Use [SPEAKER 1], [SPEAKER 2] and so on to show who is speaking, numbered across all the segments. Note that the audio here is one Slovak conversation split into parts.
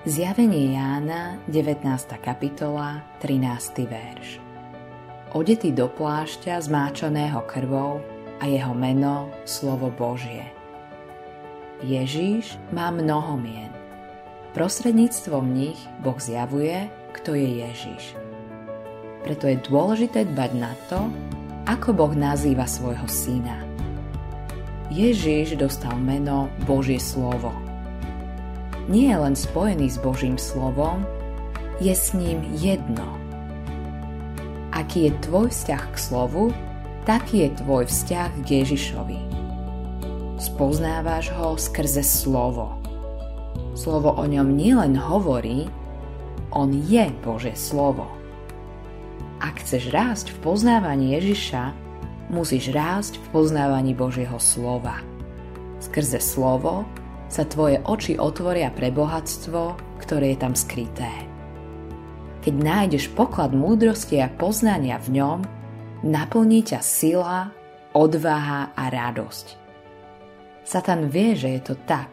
[SPEAKER 1] Zjavenie Jána, 19. kapitola, 13. verš. Odetý do plášťa zmáčaného krvou a jeho meno slovo Božie. Ježíš má mnoho mien. Prostredníctvom nich Boh zjavuje, kto je Ježíš. Preto je dôležité dbať na to, ako Boh nazýva svojho syna. Ježiš dostal meno Božie slovo. Nie je len spojený s Božím slovom, je s ním jedno. Aký je tvoj vzťah k slovu, taký je tvoj vzťah k Ježišovi. Spoznávaš ho skrze slovo. Slovo o ňom nielen hovorí, on je Božie slovo. Ak chceš rásť v poznávaní Ježiša, musíš rásť v poznávaní Božieho slova. Skrze slovo sa tvoje oči otvoria pre bohatstvo, ktoré je tam skryté. Keď nájdeš poklad múdrosti a poznania v ňom, naplní ťa sila, odvaha a radosť. Satan vie, že je to tak,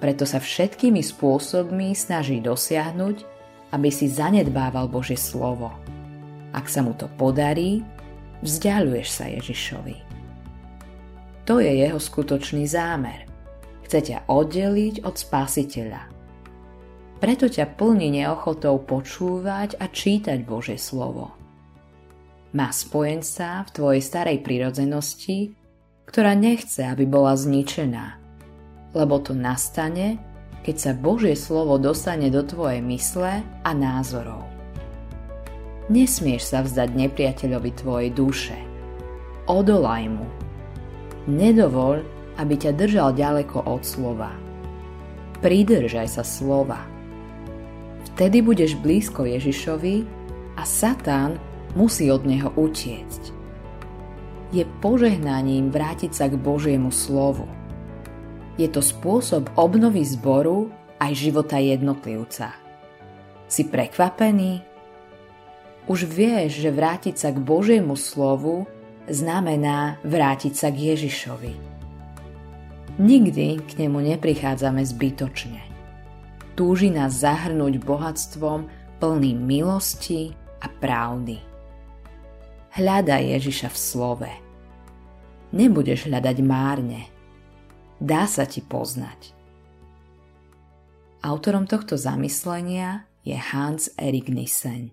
[SPEAKER 1] preto sa všetkými spôsobmi snaží dosiahnuť, aby si zanedbával Božie slovo. Ak sa mu to podarí, vzdialuješ sa Ježišovi. To je jeho skutočný zámer. Chce ťa oddeliť od spasiteľa. Preto ťa plní neochotou počúvať a čítať Božie slovo. Má spojenca v tvojej starej prirodzenosti, ktorá nechce, aby bola zničená, lebo to nastane, keď sa Božie slovo dostane do tvojej mysle a názorov. Nesmieš sa vzdať nepriateľovi tvojej duše. Odolaj mu. Nedovol, aby ťa držal ďaleko od slova. Pridržaj sa slova. Vtedy budeš blízko Ježišovi a Satán musí od neho utiecť. Je požehnaním vrátiť sa k Božiemu slovu. Je to spôsob obnovy zboru aj života jednotlivca. Si prekvapený, už vieš, že vrátiť sa k Božiemu slovu znamená vrátiť sa k Ježišovi. Nikdy k nemu neprichádzame zbytočne. Túži nás zahrnúť bohatstvom plným milosti a pravdy. Hľadaj Ježiša v slove. Nebudeš hľadať márne. Dá sa ti poznať. Autorom tohto zamyslenia je Hans Erik Nissen.